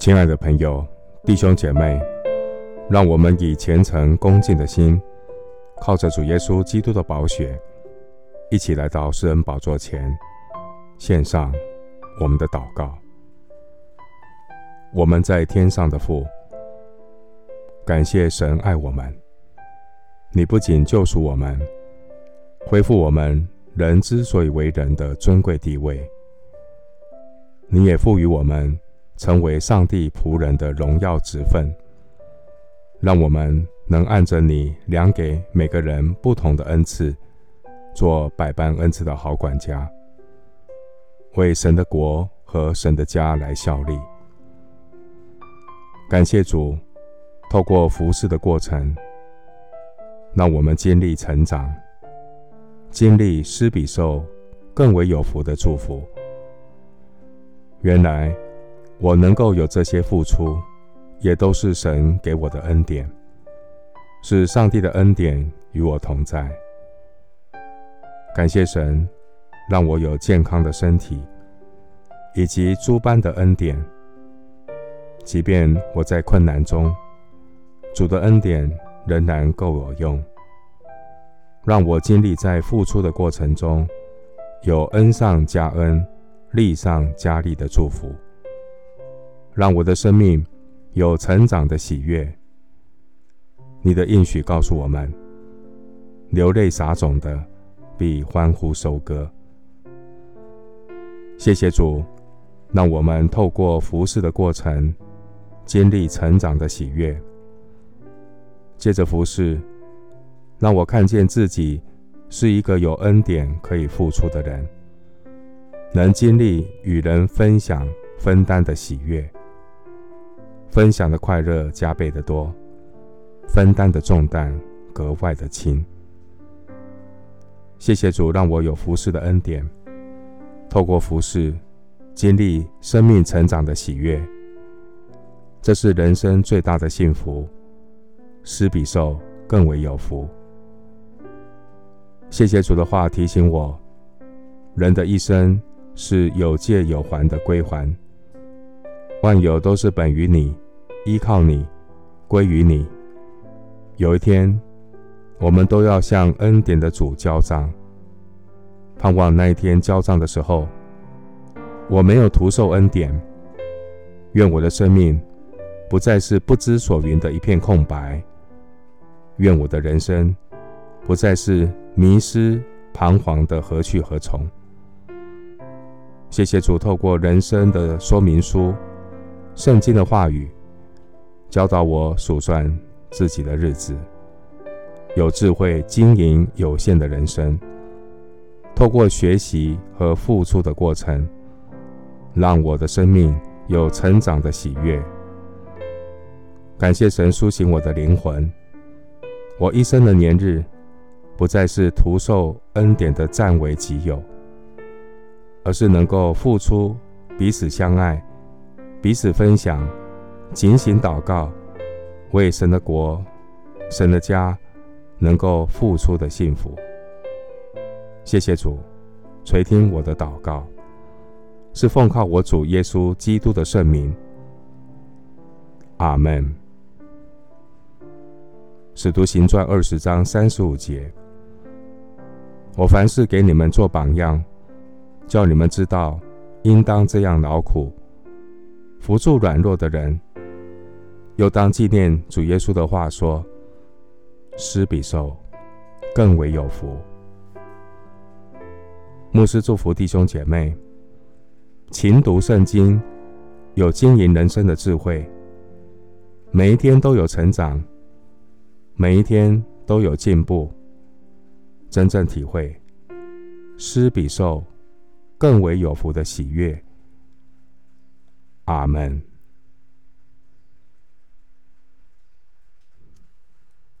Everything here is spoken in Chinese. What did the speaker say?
亲爱的朋友、弟兄姐妹，让我们以虔诚恭敬的心，靠着主耶稣基督的宝血，一起来到施恩宝座前，献上我们的祷告。我们在天上的父，感谢神爱我们。你不仅救赎我们，恢复我们人之所以为人的尊贵地位，你也赋予我们。成为上帝仆人的荣耀职分，让我们能按着你量给每个人不同的恩赐，做百般恩赐的好管家，为神的国和神的家来效力。感谢主，透过服侍的过程，让我们经历成长，经历施比受更为有福的祝福。原来。我能够有这些付出，也都是神给我的恩典，是上帝的恩典与我同在。感谢神，让我有健康的身体，以及诸般的恩典。即便我在困难中，主的恩典仍然够我用，让我经历在付出的过程中，有恩上加恩、力上加力的祝福。让我的生命有成长的喜悦。你的应许告诉我们：流泪撒种的，必欢呼收割。谢谢主，让我们透过服侍的过程，经历成长的喜悦。借着服侍，让我看见自己是一个有恩典可以付出的人，能经历与人分享、分担的喜悦。分享的快乐加倍的多，分担的重担格外的轻。谢谢主，让我有服侍的恩典，透过服侍经历生命成长的喜悦，这是人生最大的幸福。施比受更为有福。谢谢主的话提醒我，人的一生是有借有还的归还。万有都是本于你，依靠你，归于你。有一天，我们都要向恩典的主交账。盼望那一天交账的时候，我没有徒受恩典。愿我的生命不再是不知所云的一片空白。愿我的人生不再是迷失彷徨的何去何从。谢谢主，透过人生的说明书。圣经的话语教导我数算自己的日子，有智慧经营有限的人生。透过学习和付出的过程，让我的生命有成长的喜悦。感谢神苏醒我的灵魂，我一生的年日不再是徒受恩典的占为己有，而是能够付出，彼此相爱。彼此分享，警醒祷告，为神的国、神的家能够付出的幸福。谢谢主，垂听我的祷告，是奉靠我主耶稣基督的圣名。阿门。使徒行传二十章三十五节，我凡事给你们做榜样，叫你们知道应当这样劳苦。扶助软弱的人，又当纪念主耶稣的话说：“施比受更为有福。”牧师祝福弟兄姐妹，勤读圣经，有经营人生的智慧，每一天都有成长，每一天都有进步，真正体会施比受更为有福的喜悦。阿门。